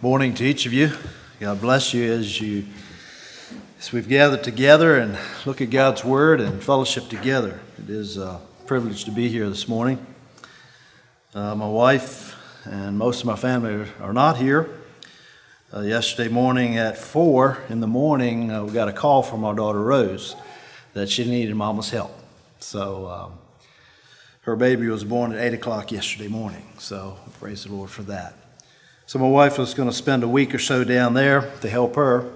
morning to each of you. God bless you as you as we've gathered together and look at God's Word and fellowship together. It is a privilege to be here this morning. Uh, my wife and most of my family are not here. Uh, yesterday morning at four in the morning, uh, we got a call from our daughter Rose that she needed Mama's help. So um, her baby was born at eight o'clock yesterday morning. So praise the Lord for that. So my wife was going to spend a week or so down there to help her.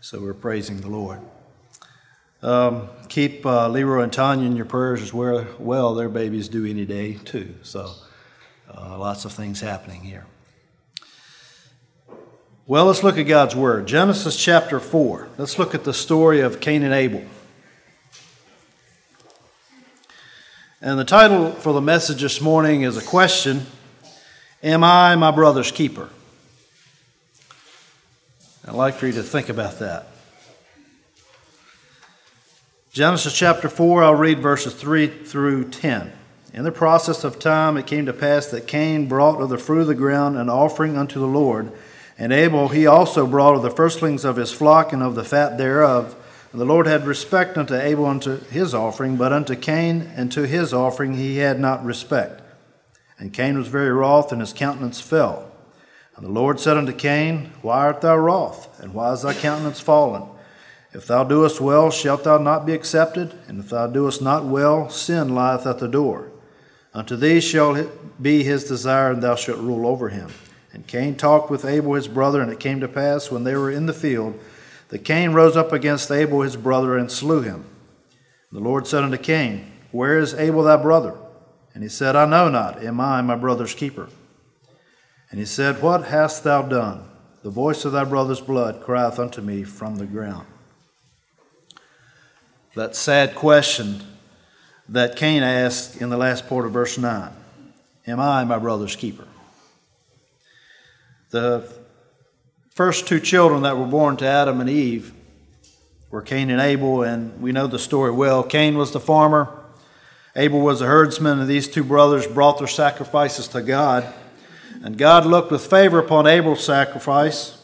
So we're praising the Lord. Um, keep uh, Leroy and Tanya in your prayers as well. Well, their babies do any day too. So uh, lots of things happening here. Well, let's look at God's Word. Genesis chapter 4. Let's look at the story of Cain and Abel. And the title for the message this morning is a question Am I my brother's keeper? I'd like for you to think about that. Genesis chapter 4, I'll read verses 3 through 10. In the process of time, it came to pass that Cain brought of the fruit of the ground an offering unto the Lord, and Abel he also brought of the firstlings of his flock and of the fat thereof. And the Lord had respect unto Abel unto his offering, but unto Cain and to his offering he had not respect. And Cain was very wroth, and his countenance fell. And the Lord said unto Cain, Why art thou wroth, and why is thy countenance fallen? If thou doest well, shalt thou not be accepted? And if thou doest not well, sin lieth at the door. Unto thee shall be his desire, and thou shalt rule over him. And Cain talked with Abel his brother, and it came to pass, when they were in the field, that Cain rose up against Abel his brother, and slew him. And the Lord said unto Cain, Where is Abel thy brother? And he said, I know not. Am I my brother's keeper? And he said, What hast thou done? The voice of thy brother's blood crieth unto me from the ground. That sad question that Cain asked in the last part of verse 9 Am I my brother's keeper? The first two children that were born to Adam and Eve were Cain and Abel, and we know the story well. Cain was the farmer. Abel was a herdsman, and these two brothers brought their sacrifices to God. And God looked with favor upon Abel's sacrifice,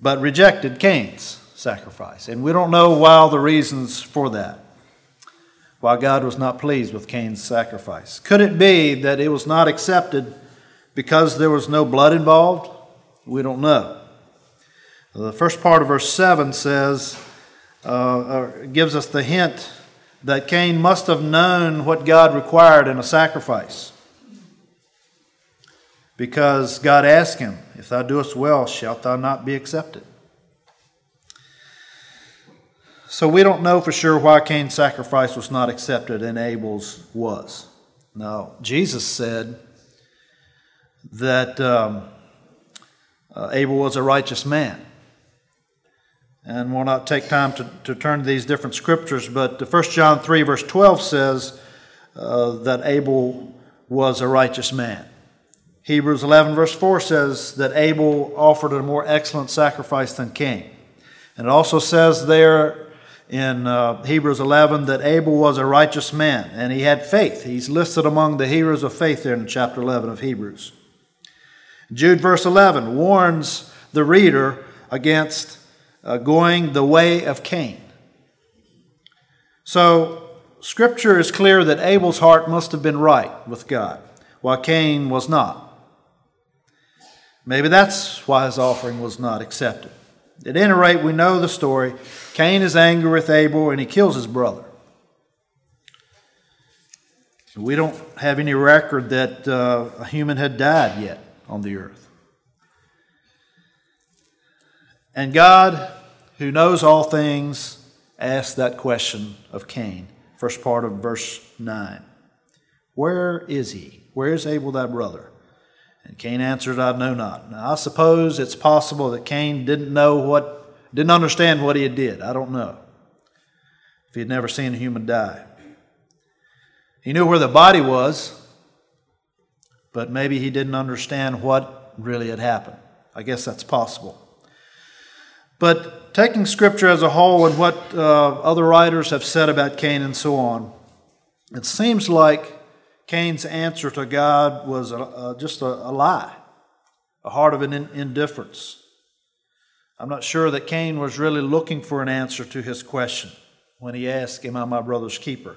but rejected Cain's sacrifice. And we don't know why the reasons for that, why God was not pleased with Cain's sacrifice. Could it be that it was not accepted because there was no blood involved? We don't know. The first part of verse 7 says, uh, gives us the hint that Cain must have known what God required in a sacrifice. Because God asked him, If thou doest well, shalt thou not be accepted? So we don't know for sure why Cain's sacrifice was not accepted and Abel's was. Now, Jesus said that um, uh, Abel was a righteous man. And we'll not take time to, to turn to these different scriptures, but 1 John 3, verse 12 says uh, that Abel was a righteous man. Hebrews 11, verse 4 says that Abel offered a more excellent sacrifice than Cain. And it also says there in uh, Hebrews 11 that Abel was a righteous man and he had faith. He's listed among the heroes of faith there in chapter 11 of Hebrews. Jude, verse 11, warns the reader against uh, going the way of Cain. So, Scripture is clear that Abel's heart must have been right with God, while Cain was not. Maybe that's why his offering was not accepted. At any rate, we know the story. Cain is angry with Abel and he kills his brother. We don't have any record that uh, a human had died yet on the earth. And God, who knows all things, asked that question of Cain, first part of verse 9. Where is he? Where is Abel thy brother? And Cain answered, I know not. Now, I suppose it's possible that Cain didn't know what, didn't understand what he had did. I don't know. If he had never seen a human die. He knew where the body was, but maybe he didn't understand what really had happened. I guess that's possible. But taking Scripture as a whole and what uh, other writers have said about Cain and so on, it seems like Cain's answer to God was a, a, just a, a lie. a heart of an indifference. I'm not sure that Cain was really looking for an answer to his question when he asked, Am I my brother's keeper?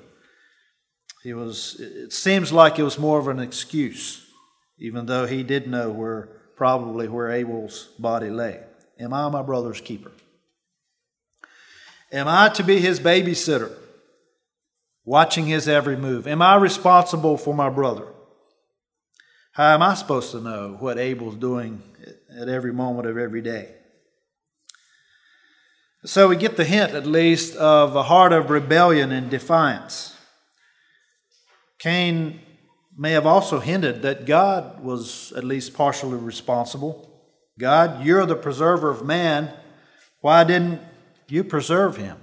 He was, it seems like it was more of an excuse, even though he did know where, probably where Abel's body lay. Am I my brother's keeper? Am I to be his babysitter, watching his every move? Am I responsible for my brother? How am I supposed to know what Abel's doing at every moment of every day? So we get the hint, at least, of a heart of rebellion and defiance. Cain may have also hinted that God was at least partially responsible. God, you're the preserver of man. Why didn't you preserve him?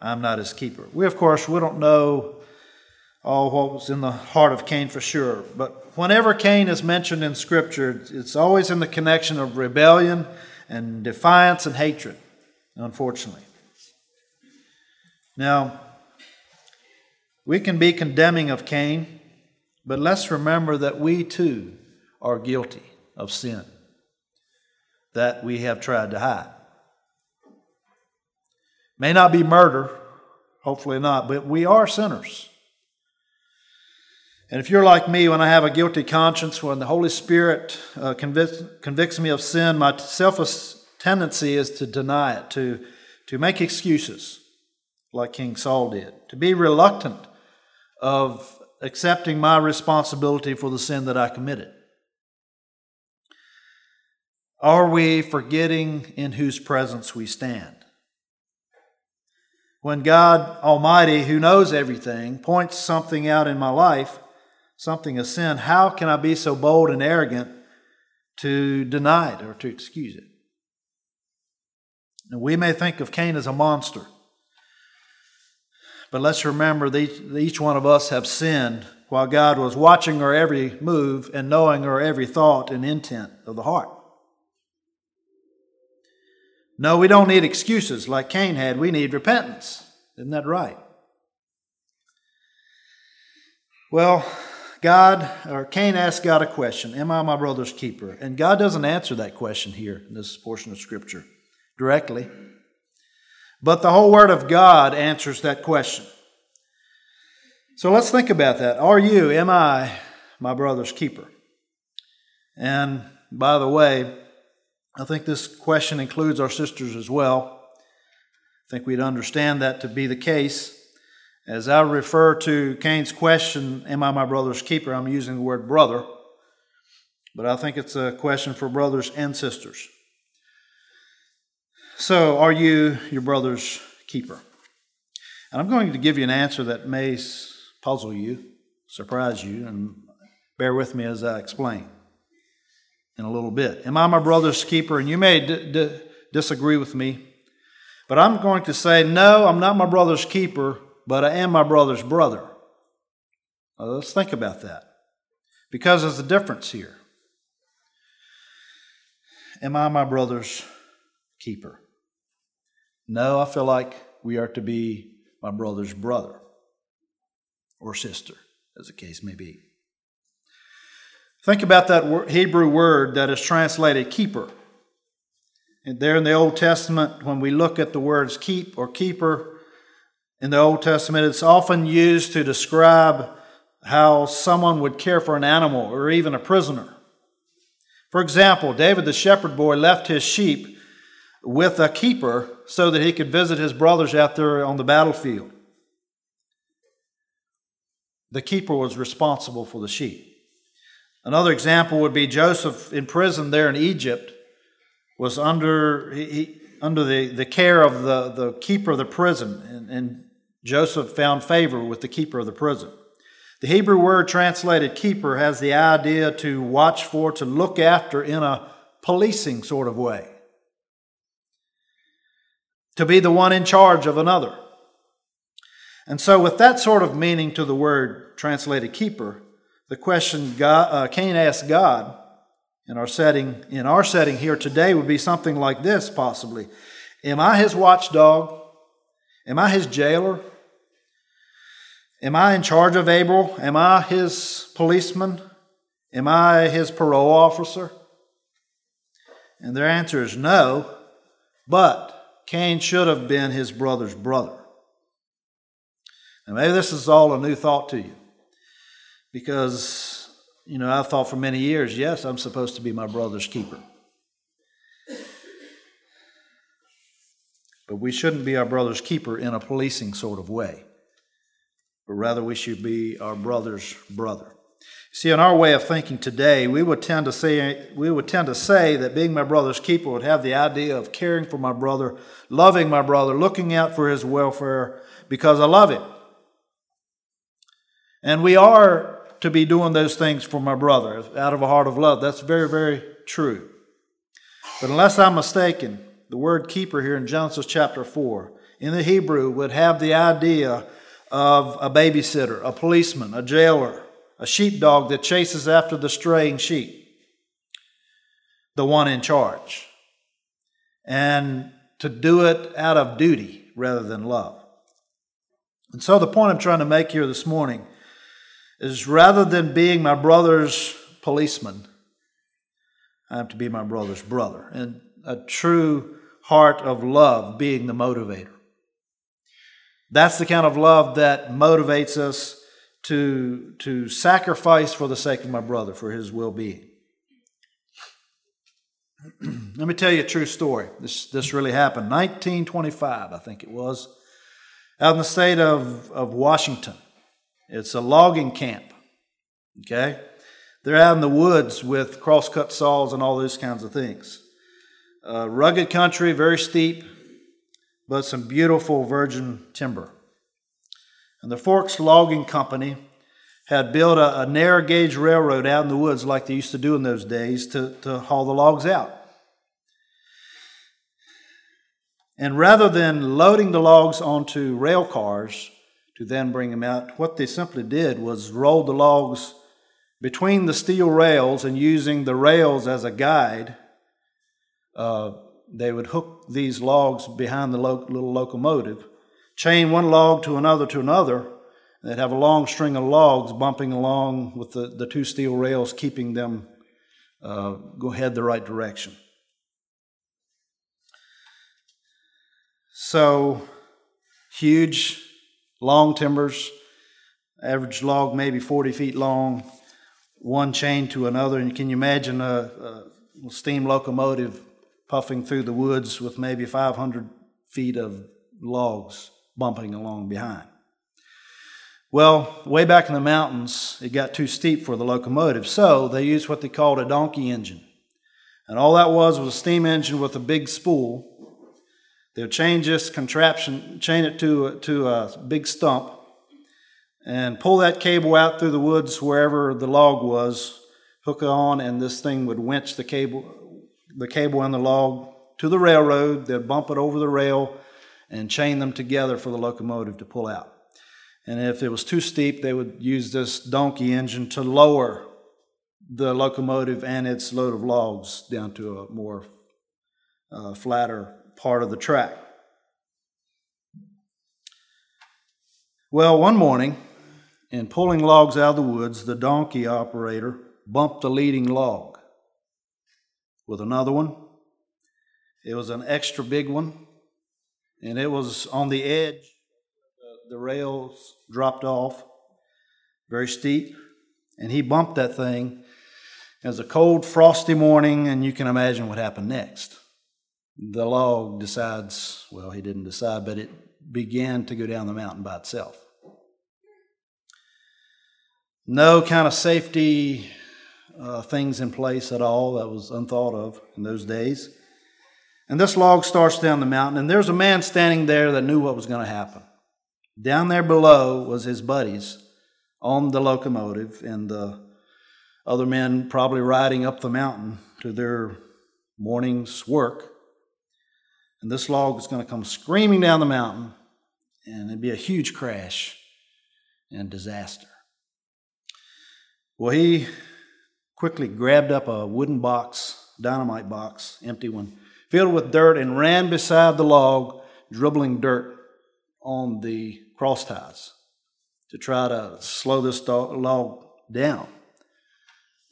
I'm not his keeper. We, of course, we don't know all what was in the heart of Cain for sure. But whenever Cain is mentioned in Scripture, it's always in the connection of rebellion and defiance and hatred, unfortunately. Now, we can be condemning of Cain, but let's remember that we too are guilty of sin that we have tried to hide. May not be murder, hopefully not, but we are sinners. And if you're like me, when I have a guilty conscience, when the Holy Spirit uh, convicts, convicts me of sin, my selfish tendency is to deny it, to, to make excuses, like King Saul did, to be reluctant of accepting my responsibility for the sin that I committed. Are we forgetting in whose presence we stand? When God Almighty, who knows everything, points something out in my life, something a sin, how can I be so bold and arrogant to deny it or to excuse it? We may think of Cain as a monster, but let's remember that each one of us have sinned while God was watching our every move and knowing our every thought and intent of the heart. No, we don't need excuses like Cain had. We need repentance. Isn't that right? Well, God, or Cain asked God a question Am I my brother's keeper? And God doesn't answer that question here in this portion of Scripture directly. But the whole Word of God answers that question. So let's think about that. Are you, am I, my brother's keeper? And by the way, I think this question includes our sisters as well. I think we'd understand that to be the case. As I refer to Cain's question, Am I my brother's keeper? I'm using the word brother, but I think it's a question for brothers and sisters. So, are you your brother's keeper? And I'm going to give you an answer that may puzzle you, surprise you, and bear with me as I explain in a little bit. Am I my brother's keeper? And you may d- d- disagree with me, but I'm going to say, no, I'm not my brother's keeper but I am my brother's brother. Let's think about that. Because there's a difference here. Am I my brother's keeper? No, I feel like we are to be my brother's brother or sister, as the case may be. Think about that Hebrew word that is translated keeper. And there in the Old Testament, when we look at the words keep or keeper, in the Old Testament, it's often used to describe how someone would care for an animal or even a prisoner. For example, David the shepherd boy left his sheep with a keeper so that he could visit his brothers out there on the battlefield. The keeper was responsible for the sheep. Another example would be Joseph in prison there in Egypt was under, he, under the, the care of the, the keeper of the prison. And, and Joseph found favor with the keeper of the prison. The Hebrew word translated keeper has the idea to watch for, to look after in a policing sort of way, to be the one in charge of another. And so, with that sort of meaning to the word translated keeper, the question God, uh, Cain asked God in our setting in our setting here today would be something like this, possibly: Am I his watchdog? Am I his jailer? Am I in charge of Abel? Am I his policeman? Am I his parole officer? And their answer is no, but Cain should have been his brother's brother. And maybe this is all a new thought to you because, you know, I've thought for many years, yes, I'm supposed to be my brother's keeper. But we shouldn't be our brother's keeper in a policing sort of way, but rather we should be our brother's brother. See, in our way of thinking today, we would tend to say we would tend to say that being my brother's keeper would have the idea of caring for my brother, loving my brother, looking out for his welfare because I love him. And we are to be doing those things for my brother out of a heart of love. That's very, very true. But unless I'm mistaken, the word keeper here in Genesis chapter 4 in the Hebrew would have the idea of a babysitter, a policeman, a jailer, a sheepdog that chases after the straying sheep, the one in charge, and to do it out of duty rather than love. And so, the point I'm trying to make here this morning is rather than being my brother's policeman, I have to be my brother's brother. And a true heart of love being the motivator. That's the kind of love that motivates us to, to sacrifice for the sake of my brother, for his well being. Let me tell you a true story. This, this really happened. 1925, I think it was, out in the state of, of Washington. It's a logging camp. Okay? They're out in the woods with crosscut saws and all those kinds of things. Uh, rugged country, very steep, but some beautiful virgin timber. And the Forks Logging Company had built a, a narrow gauge railroad out in the woods like they used to do in those days to, to haul the logs out. And rather than loading the logs onto rail cars to then bring them out, what they simply did was roll the logs between the steel rails and using the rails as a guide. Uh, they would hook these logs behind the lo- little locomotive chain one log to another to another. They'd have a long string of logs bumping along with the, the two steel rails, keeping them uh, go head the right direction. So, huge, long timbers, average log maybe 40 feet long, one chain to another. And can you imagine a, a steam locomotive puffing through the woods with maybe 500 feet of logs? bumping along behind. Well, way back in the mountains, it got too steep for the locomotive, so they used what they called a donkey engine. And all that was was a steam engine with a big spool. They would change this contraption, chain it to to a big stump, and pull that cable out through the woods wherever the log was, hook it on, and this thing would winch the cable, the cable and the log to the railroad. They'd bump it over the rail, and chain them together for the locomotive to pull out. And if it was too steep, they would use this donkey engine to lower the locomotive and its load of logs down to a more uh, flatter part of the track. Well, one morning, in pulling logs out of the woods, the donkey operator bumped the leading log with another one. It was an extra big one, and it was on the edge. The rails dropped off, very steep, and he bumped that thing. It was a cold, frosty morning, and you can imagine what happened next. The log decides, well, he didn't decide, but it began to go down the mountain by itself. No kind of safety uh, things in place at all. That was unthought of in those days. And this log starts down the mountain, and there's a man standing there that knew what was going to happen. Down there below was his buddies on the locomotive, and the other men probably riding up the mountain to their morning's work. And this log was going to come screaming down the mountain, and it'd be a huge crash and disaster. Well, he quickly grabbed up a wooden box, dynamite box, empty one filled with dirt, and ran beside the log, dribbling dirt on the cross ties to try to slow this log down.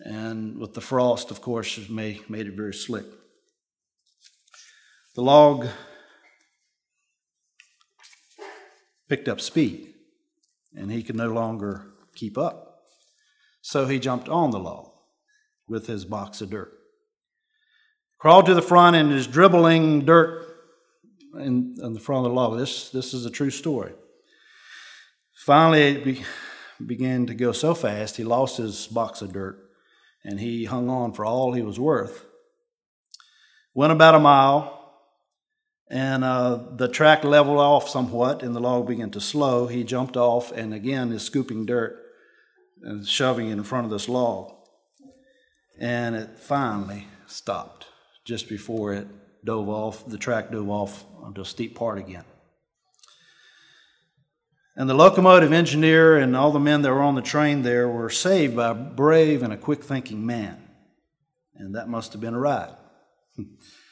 And with the frost, of course, made, made it very slick. The log picked up speed, and he could no longer keep up. So he jumped on the log with his box of dirt. Crawled to the front and is dribbling dirt in, in the front of the log. This, this is a true story. Finally, it be, began to go so fast, he lost his box of dirt and he hung on for all he was worth. Went about a mile, and uh, the track leveled off somewhat, and the log began to slow. He jumped off and again is scooping dirt and shoving it in front of this log. And it finally stopped just before it dove off, the track dove off onto a steep part again. And the locomotive engineer and all the men that were on the train there were saved by a brave and a quick thinking man. And that must have been a ride.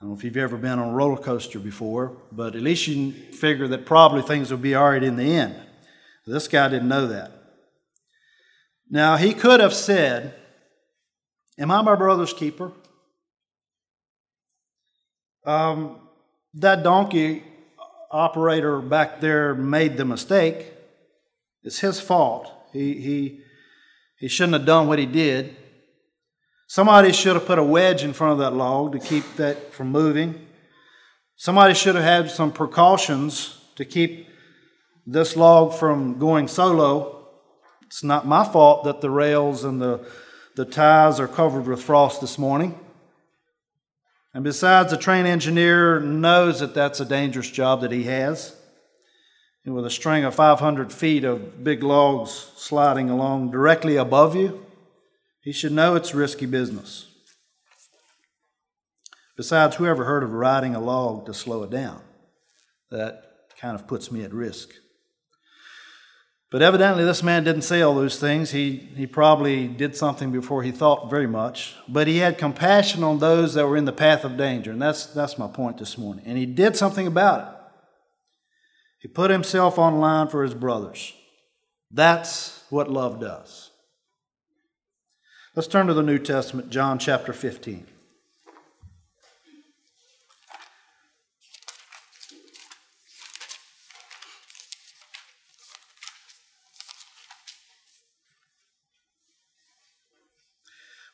I don't know if you've ever been on a roller coaster before, but at least you figure that probably things will be all right in the end. This guy didn't know that. Now, he could have said, Am I my brother's keeper? Um, that donkey operator back there made the mistake. It's his fault. He, he, he shouldn't have done what he did. Somebody should have put a wedge in front of that log to keep that from moving. Somebody should have had some precautions to keep this log from going solo. It's not my fault that the rails and the, the ties are covered with frost this morning. And besides, the train engineer knows that that's a dangerous job that he has. And with a string of 500 feet of big logs sliding along directly above you, he should know it's risky business. Besides, whoever heard of riding a log to slow it down? That kind of puts me at risk. But evidently, this man didn't say all those things. He, he probably did something before he thought very much. But he had compassion on those that were in the path of danger. And that's, that's my point this morning. And he did something about it. He put himself on line for his brothers. That's what love does. Let's turn to the New Testament, John chapter 15.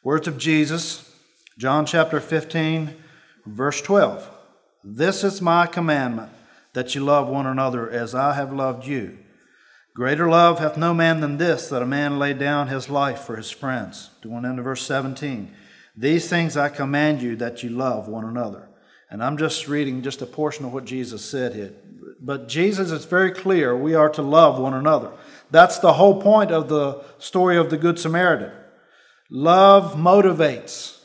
Words of Jesus, John chapter 15, verse 12. This is my commandment, that you love one another as I have loved you. Greater love hath no man than this, that a man lay down his life for his friends. Going into verse 17. These things I command you, that you love one another. And I'm just reading just a portion of what Jesus said here. But Jesus is very clear we are to love one another. That's the whole point of the story of the Good Samaritan. Love motivates.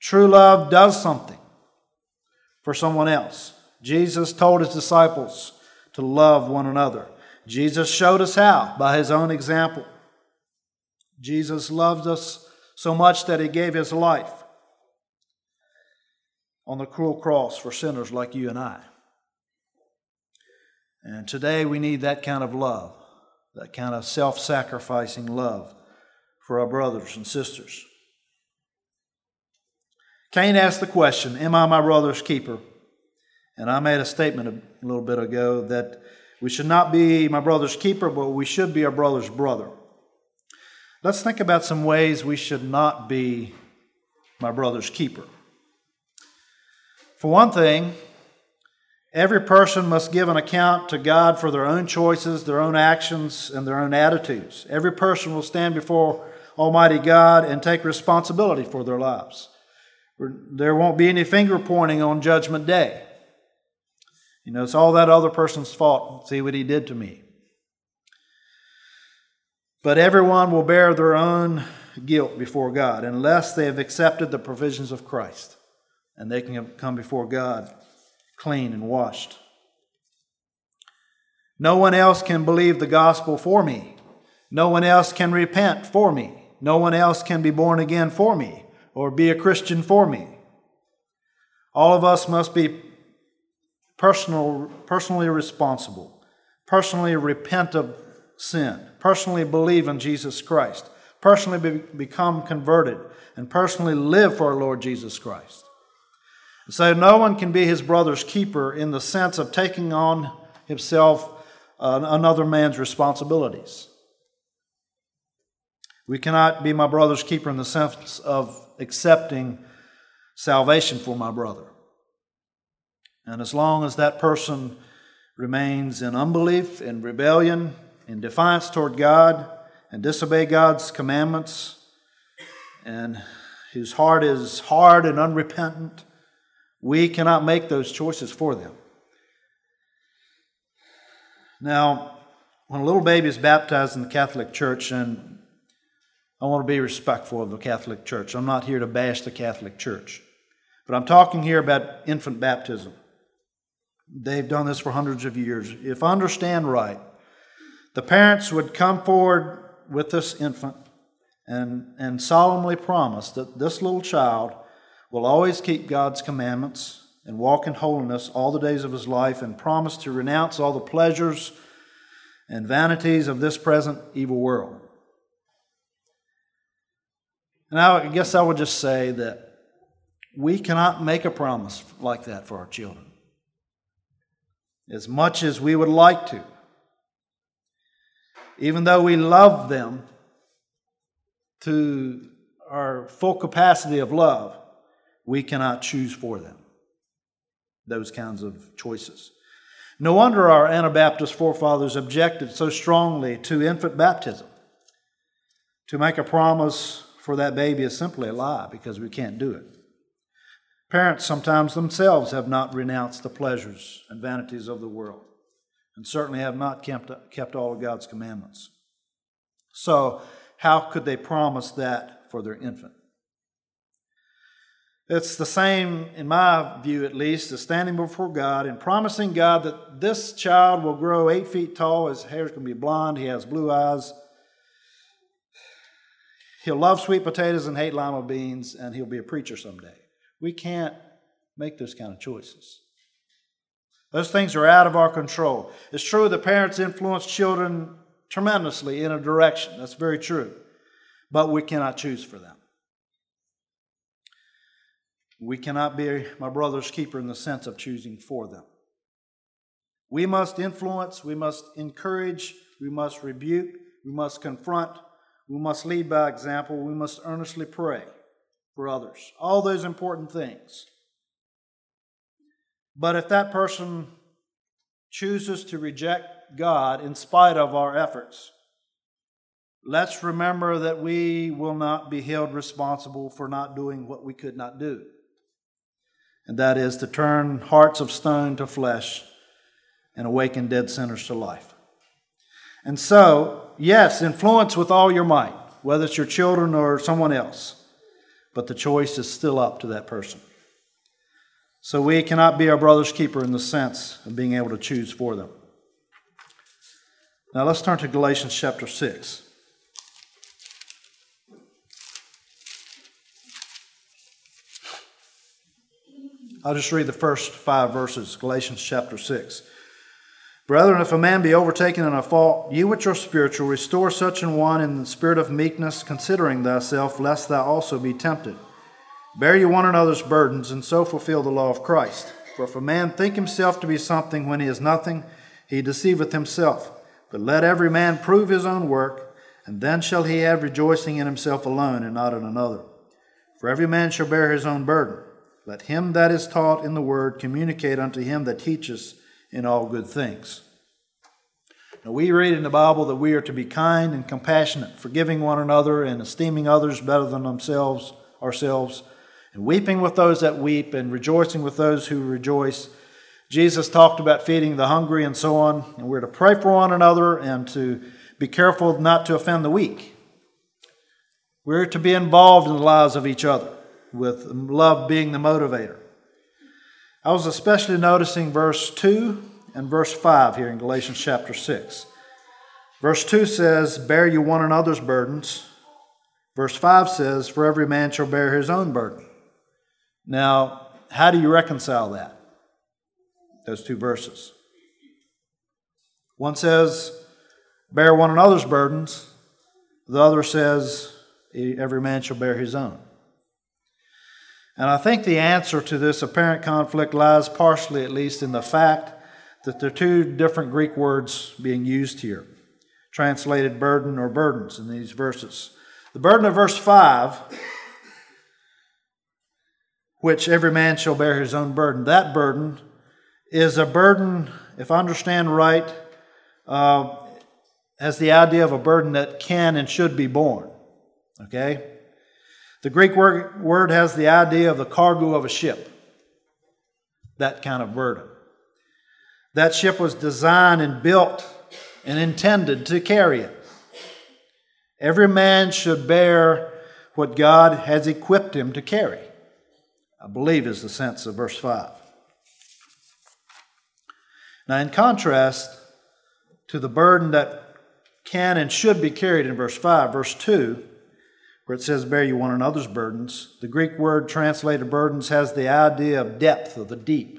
True love does something for someone else. Jesus told his disciples to love one another. Jesus showed us how by his own example. Jesus loved us so much that he gave his life on the cruel cross for sinners like you and I. And today we need that kind of love, that kind of self sacrificing love for our brothers and sisters. Cain asked the question, Am I my brother's keeper? And I made a statement a little bit ago that we should not be my brother's keeper, but we should be our brother's brother. Let's think about some ways we should not be my brother's keeper. For one thing, every person must give an account to God for their own choices, their own actions, and their own attitudes. Every person will stand before Almighty God and take responsibility for their lives. There won't be any finger pointing on Judgment Day. You know, it's all that other person's fault. See what he did to me. But everyone will bear their own guilt before God unless they have accepted the provisions of Christ and they can come before God clean and washed. No one else can believe the gospel for me. No one else can repent for me. No one else can be born again for me or be a Christian for me. All of us must be personal, personally responsible, personally repent of sin, personally believe in Jesus Christ, personally be, become converted, and personally live for our Lord Jesus Christ. So no one can be his brother's keeper in the sense of taking on himself uh, another man's responsibilities. We cannot be my brother's keeper in the sense of accepting salvation for my brother. And as long as that person remains in unbelief, in rebellion, in defiance toward God, and disobey God's commandments, and whose heart is hard and unrepentant, we cannot make those choices for them. Now, when a little baby is baptized in the Catholic Church, and I want to be respectful of the Catholic Church, I'm not here to bash the Catholic Church, but I'm talking here about infant baptism. They've done this for hundreds of years. If I understand right, the parents would come forward with this infant and, and solemnly promise that this little child will always keep God's commandments and walk in holiness all the days of his life and promise to renounce all the pleasures and vanities of this present evil world. And I guess I would just say that we cannot make a promise like that for our children. As much as we would like to. Even though we love them to our full capacity of love, we cannot choose for them those kinds of choices. No wonder our Anabaptist forefathers objected so strongly to infant baptism. To make a promise for that baby is simply a lie because we can't do it. Parents sometimes themselves have not renounced the pleasures and vanities of the world and certainly have not kept, kept all of God's commandments. So, how could they promise that for their infant? It's the same, in my view at least, as standing before God and promising God that this child will grow eight feet tall, his hair is going to be blonde, he has blue eyes. He'll love sweet potatoes and hate lima beans, and he'll be a preacher someday. We can't make those kind of choices. Those things are out of our control. It's true that parents influence children tremendously in a direction. That's very true. But we cannot choose for them. We cannot be my brother's keeper in the sense of choosing for them. We must influence, we must encourage, we must rebuke, we must confront, we must lead by example, we must earnestly pray for others. All those important things. But if that person chooses to reject God in spite of our efforts, let's remember that we will not be held responsible for not doing what we could not do and that is to turn hearts of stone to flesh and awaken dead sinners to life. And so, yes, influence with all your might, whether it's your children or someone else, but the choice is still up to that person. So we cannot be our brother's keeper in the sense of being able to choose for them. Now let's turn to Galatians chapter 6. I'll just read the first five verses, Galatians chapter 6. Brethren, if a man be overtaken in a fault, you which are spiritual, restore such an one in the spirit of meekness, considering thyself, lest thou also be tempted. Bear you one another's burdens, and so fulfill the law of Christ. For if a man think himself to be something when he is nothing, he deceiveth himself. But let every man prove his own work, and then shall he have rejoicing in himself alone, and not in another. For every man shall bear his own burden. Let him that is taught in the word communicate unto him that teaches in all good things. Now, we read in the Bible that we are to be kind and compassionate, forgiving one another and esteeming others better than themselves, ourselves, and weeping with those that weep and rejoicing with those who rejoice. Jesus talked about feeding the hungry and so on, and we're to pray for one another and to be careful not to offend the weak. We're to be involved in the lives of each other with love being the motivator. I was especially noticing verse 2 and verse 5 here in Galatians chapter 6. Verse 2 says, Bear you one another's burdens. Verse 5 says, For every man shall bear his own burden. Now, how do you reconcile that? Those two verses. One says, Bear one another's burdens, The other says, every man shall bear his own. And I think the answer to this apparent conflict lies partially, at least, in the fact that there are two different Greek words being used here, translated burden or burdens in these verses. The burden of verse 5, which every man shall bear his own burden, that burden is a burden, if I understand right, uh, has the idea of a burden that can and should be borne. Okay? The Greek word, has the idea of the cargo of a ship, that kind of burden. That ship was designed and built and intended to carry it. Every man should bear what God has equipped him to carry, I believe is the sense of verse 5. Now, in contrast to the burden that can and should be carried in verse 5, verse 2, where it says, Bear you one another's burdens, the Greek word translated burdens has the idea of depth, of the deep.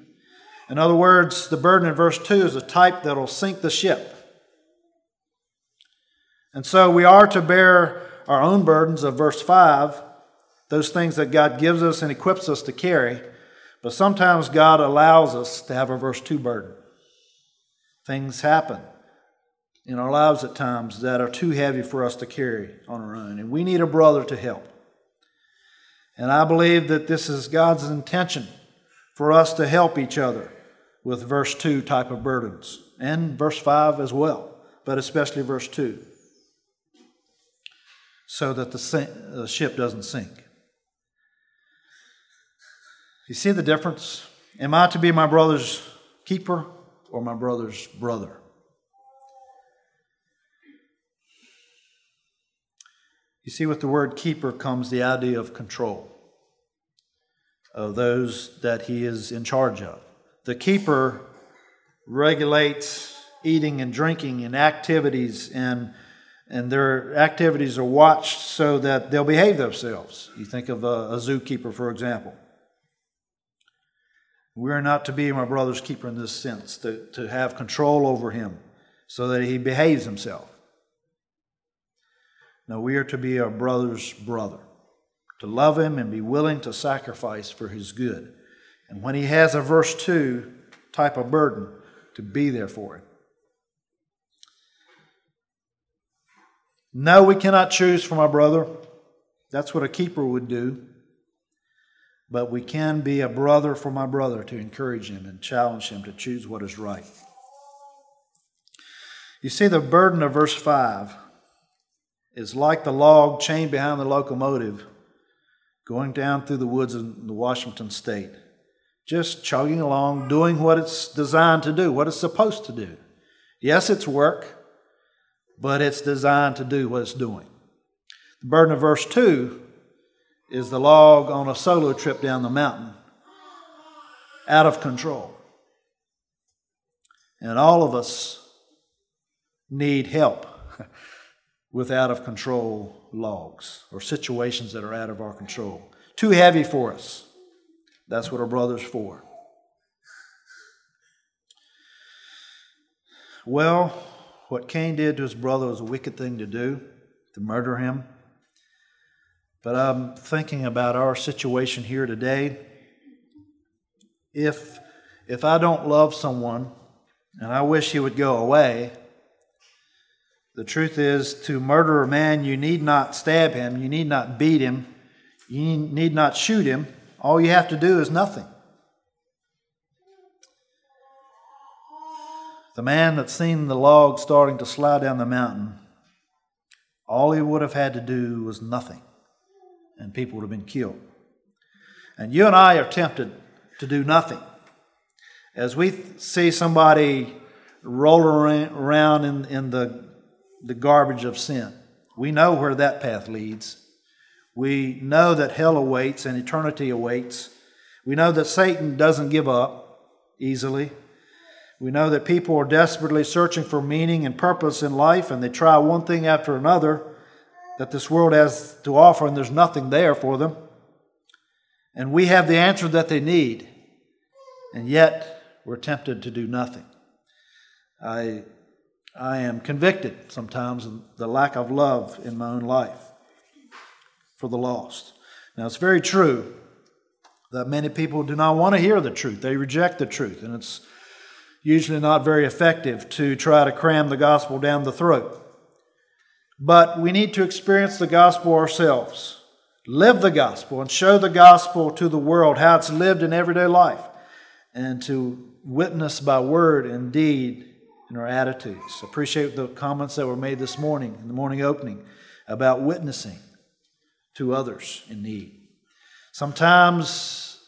In other words, the burden in verse 2 is a type that will sink the ship. And so we are to bear our own burdens of verse 5, those things that God gives us and equips us to carry. But sometimes God allows us to have a verse 2 burden. Things happen in our lives at times that are too heavy for us to carry on our own, and we need a brother to help. And I believe that this is God's intention for us to help each other with verse 2 type of burdens, and verse 5 as well, but especially verse 2, so that the ship doesn't sink. You see the difference? Am I to be my brother's keeper or my brother's brother? You see, with the word keeper comes the idea of control of those that he is in charge of. The keeper regulates eating and drinking and activities, and, and their activities are watched so that they'll behave themselves. You think of a, a zookeeper, for example. We are not to be my brother's keeper in this sense, to, to have control over him so that he behaves himself. No, we are to be our brother's brother, to love him and be willing to sacrifice for his good. And when he has a verse 2 type of burden, to be there for him. No, we cannot choose for my brother. That's what a keeper would do. But we can be a brother for my brother to encourage him and challenge him to choose what is right. You see the burden of verse 5 is like the log chained behind the locomotive going down through the woods in the Washington state, just chugging along, doing what it's designed to do, what it's supposed to do. Yes, it's work, but it's designed to do what it's doing. The burden of verse 2 is the log on a solo trip down the mountain, out of control. And all of us need help with out of control logs or situations that are out of our control. Too heavy for us. That's what our brother's for. Well, what Cain did to his brother was a wicked thing to do, to murder him. But I'm thinking about our situation here today. If, if I don't love someone and I wish he would go away, the truth is, to murder a man, you need not stab him, you need not beat him, you need not shoot him. All you have to do is nothing. The man that seen the log starting to slide down the mountain, all he would have had to do was nothing, and people would have been killed. And you and I are tempted to do nothing. As we see somebody rolling around in, in the the garbage of sin. We know where that path leads. We know that hell awaits and eternity awaits. We know that Satan doesn't give up easily. We know that people are desperately searching for meaning and purpose in life, and they try one thing after another that this world has to offer, and there's nothing there for them. And we have the answer that they need, and yet we're tempted to do nothing. I I am convicted sometimes of the lack of love in my own life for the lost. Now, it's very true that many people do not want to hear the truth, they reject the truth, and it's usually not very effective to try to cram the gospel down the throat. But we need to experience the gospel ourselves, live the gospel, and show the gospel to the world how it's lived in everyday life, and to witness by word and deed in our attitudes. Appreciate the comments that were made this morning in the morning opening about witnessing to others in need. Sometimes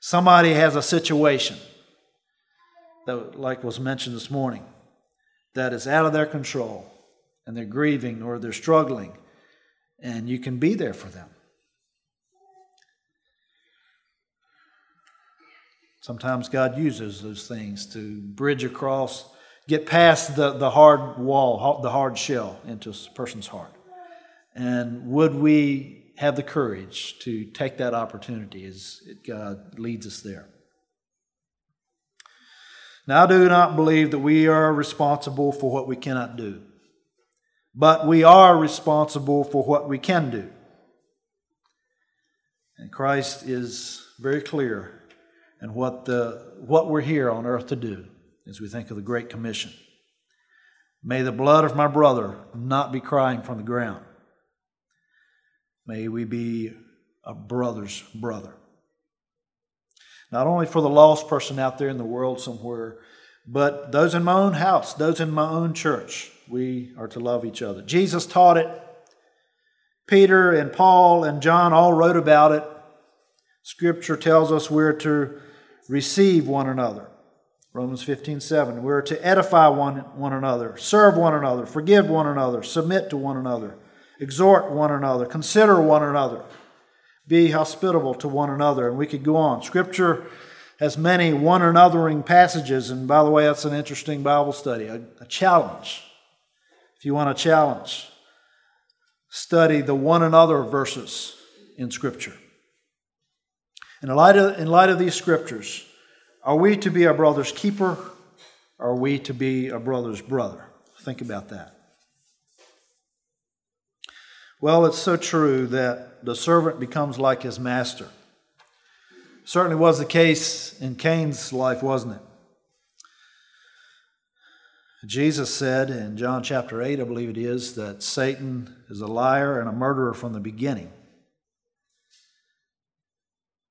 somebody has a situation that, like was mentioned this morning, that is out of their control and they're grieving or they're struggling, and you can be there for them. Sometimes God uses those things to bridge across, get past the, the hard wall, the hard shell into a person's heart. And would we have the courage to take that opportunity as God leads us there? Now, I do not believe that we are responsible for what we cannot do, but we are responsible for what we can do. And Christ is very clear in what, the, what we're here on earth to do as we think of the Great Commission. May the blood of my brother not be crying from the ground. May we be a brother's brother. Not only for the lost person out there in the world somewhere, but those in my own house, those in my own church, we are to love each other. Jesus taught it. Peter and Paul and John all wrote about it. Scripture tells us we're to receive one another. Romans 15, 7. We're to edify one, one another, serve one another, forgive one another, submit to one another exhort one another, consider one another, be hospitable to one another. And we could go on. Scripture has many one anothering passages, and by the way, that's an interesting Bible study, a, a challenge. If you want a challenge, study the one another verses in Scripture. In light, of, in light of these scriptures, are we to be our brother's keeper? Or are we to be our brother's brother? Think about that. Well, it's so true that the servant becomes like his master. Certainly was the case in Cain's life, wasn't it? Jesus said in John chapter 8, I believe it is, that Satan is a liar and a murderer from the beginning.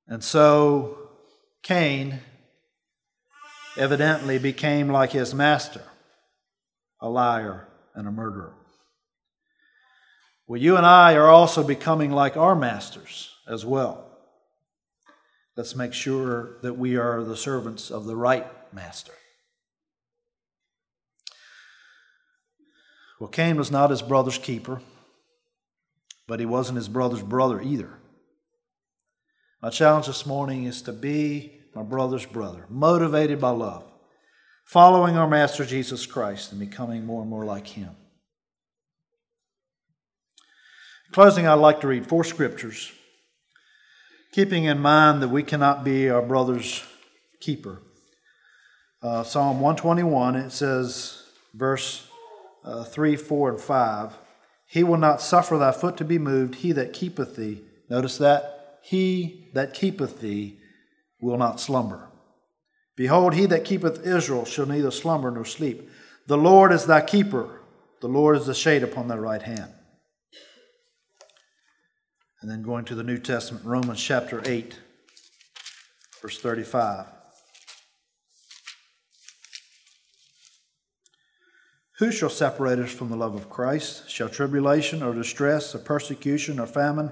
And so Cain evidently became like his master, a liar and a murderer. Well, you and I are also becoming like our masters as well. Let's make sure that we are the servants of the right master. Well, Cain was not his brother's keeper, but he wasn't his brother's brother either. My challenge this morning is to be my brother's brother, motivated by love, following our Master Jesus Christ and becoming more and more like him. In closing, I'd like to read four scriptures, keeping in mind that we cannot be our brother's keeper. Uh, Psalm 121, it says, verse uh, 3, 4, and 5 He will not suffer thy foot to be moved, he that keepeth thee. Notice that? He that keepeth thee will not slumber. Behold, he that keepeth Israel shall neither slumber nor sleep. The Lord is thy keeper, the Lord is the shade upon thy right hand. And then going to the New Testament, Romans chapter 8, verse 35. Who shall separate us from the love of Christ? Shall tribulation or distress or persecution or famine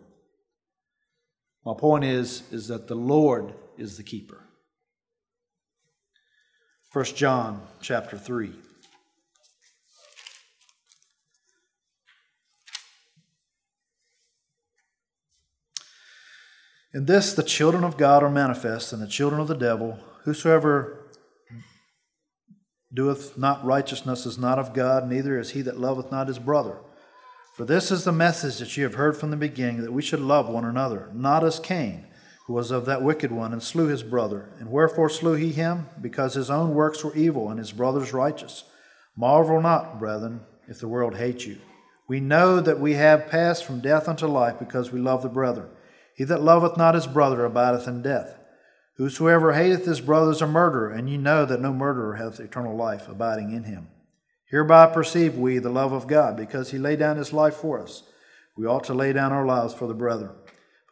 My point is, is that the Lord is the keeper. 1 John chapter 3. In this, the children of God are manifest, and the children of the devil. Whosoever doeth not righteousness is not of God, neither is he that loveth not his brother. For this is the message that ye have heard from the beginning, that we should love one another, not as Cain, who was of that wicked one, and slew his brother. And wherefore slew he him? Because his own works were evil, and his brother's righteous. Marvel not, brethren, if the world hate you. We know that we have passed from death unto life, because we love the brethren. He that loveth not his brother abideth in death. Whosoever hateth his brother is a murderer, and ye know that no murderer hath eternal life abiding in him. Hereby perceive we the love of God, because he laid down his life for us. We ought to lay down our lives for the brethren.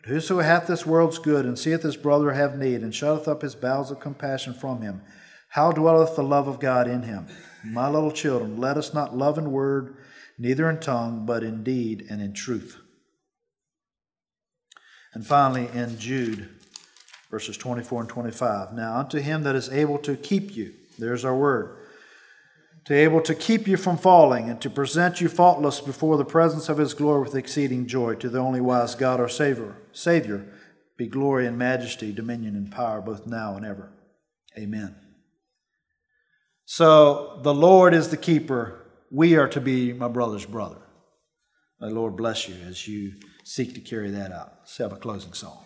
But whoso hath this world's good, and seeth his brother have need, and shutteth up his bowels of compassion from him, how dwelleth the love of God in him? My little children, let us not love in word, neither in tongue, but in deed and in truth. And finally, in Jude, verses 24 and 25. Now, unto him that is able to keep you, there's our word, to able to keep you from falling, and to present you faultless before the presence of his glory with exceeding joy, to the only wise God our Savior, Savior, be glory and majesty, dominion and power, both now and ever. Amen. So, the Lord is the keeper. We are to be my brother's brother. May the Lord bless you as you seek to carry that out. Let's have a closing song.